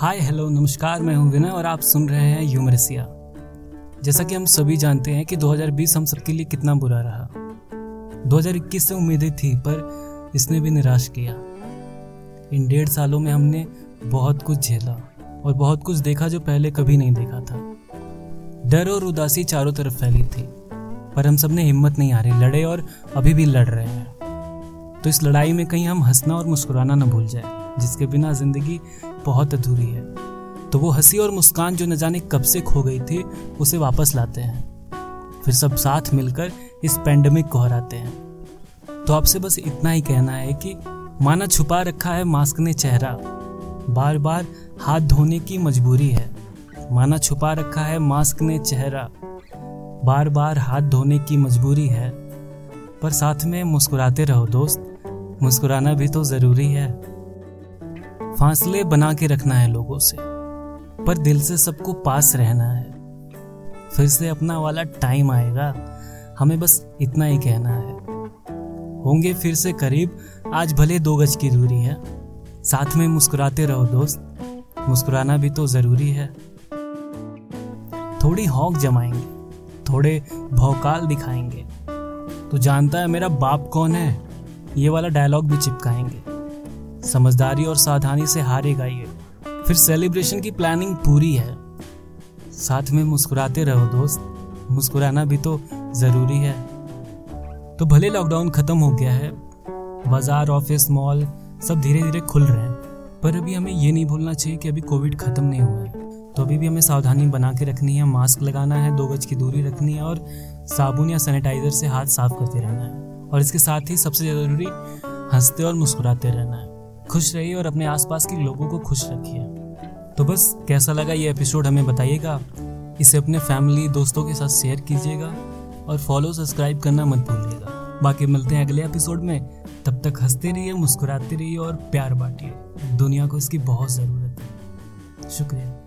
हाय, hello, नमस्कार, मैं हूँ विनय और आप सुन रहे हैं यूमरसिया। जैसा कि हम सभी जानते हैं कि 2020 हम सबके लिए कितना बुरा रहा। 2021 से उम्मीदें थी, पर इसने भी निराश किया। इन डेढ़ सालों में हमने बहुत कुछ झेला और बहुत कुछ देखा जो पहले कभी नहीं देखा था। डर और उदासी चारों तरफ़ फैली थी, पर हम सबने हिम्मत नहीं हारी। लड़े और अभी भी लड़ रहे हैं। तो इस लड़ाई में कहीं हम हंसना और मुस्कुराना ना भूल जाए, जिसके बिना ज़िंदगी बहुत अधूरी है। तो वो हँसी और मुस्कान जो न जाने कब से खो गई थी, उसे वापस लाते हैं। फिर सब साथ मिलकर इस पेंडेमिक को हराते हैं। तो आपसे बस इतना ही कहना है कि माना छुपा रखा है मास्क ने चेहरा। बार बार हाथ धोने की मजबूरी है। माना छुपा रखा है मास्क ने चेहरा। बार बार हाथ धोने की मजबूरी है। पर साथ में मुस्कुराते रहो दोस्त। मुस्कुराना भी तो ज़रूरी है। फासले बना के रखना है लोगों से, पर दिल से सबको पास रहना है। फिर से अपना वाला टाइम आएगा, हमें बस इतना ही कहना है। होंगे फिर से करीब, आज भले दो गज की दूरी है। साथ में मुस्कुराते रहो दोस्त, मुस्कुराना भी तो ज़रूरी है। थोड़ी हौक जमाएँगे, थोड़े भौकाल दिखाएँगे। तो जानता है मेरा बाप कौन है? ये वाला डायलॉग भी चिपकाएँगे। समझदारी और सावधानी से हारेगा ये। फिर सेलिब्रेशन की प्लानिंग पूरी है। साथ में मुस्कुराते रहो दोस्त। मुस्कुराना भी तो ज़रूरी है। तो भले लॉकडाउन खत्म हो गया है, बाज़ार ऑफ़िस मॉल सब धीरे धीरे खुल रहे हैं। पर अभी हमें ये नहीं भूलना चाहिए कि अभी कोविड खत्म नहीं हुआ है। तो अभी भी हमें सावधानी बना के रखनी है मास्क लगाना है, दो गज की दूरी रखनी है और साबुन या सैनिटाइजर से हाथ साफ़ करते रहना है। और इसके साथ ही सबसे ज़रूरी हँसते और मुस्कुराते रहना है। खुश रहिए और अपने आसपास के लोगों को खुश रखिए। तो बस, कैसा लगा ये एपिसोड हमें बताइएगा। इसे अपने फैमिली दोस्तों के साथ शेयर कीजिएगा और फॉलो सब्सक्राइब करना मत भूलिएगा। बाकी मिलते हैं अगले एपिसोड में। तब तक हँसते रहिए, मुस्कुराते रहिए और प्यार बांटिए। दुनिया को इसकी बहुत ज़रूरत है। शुक्रिया।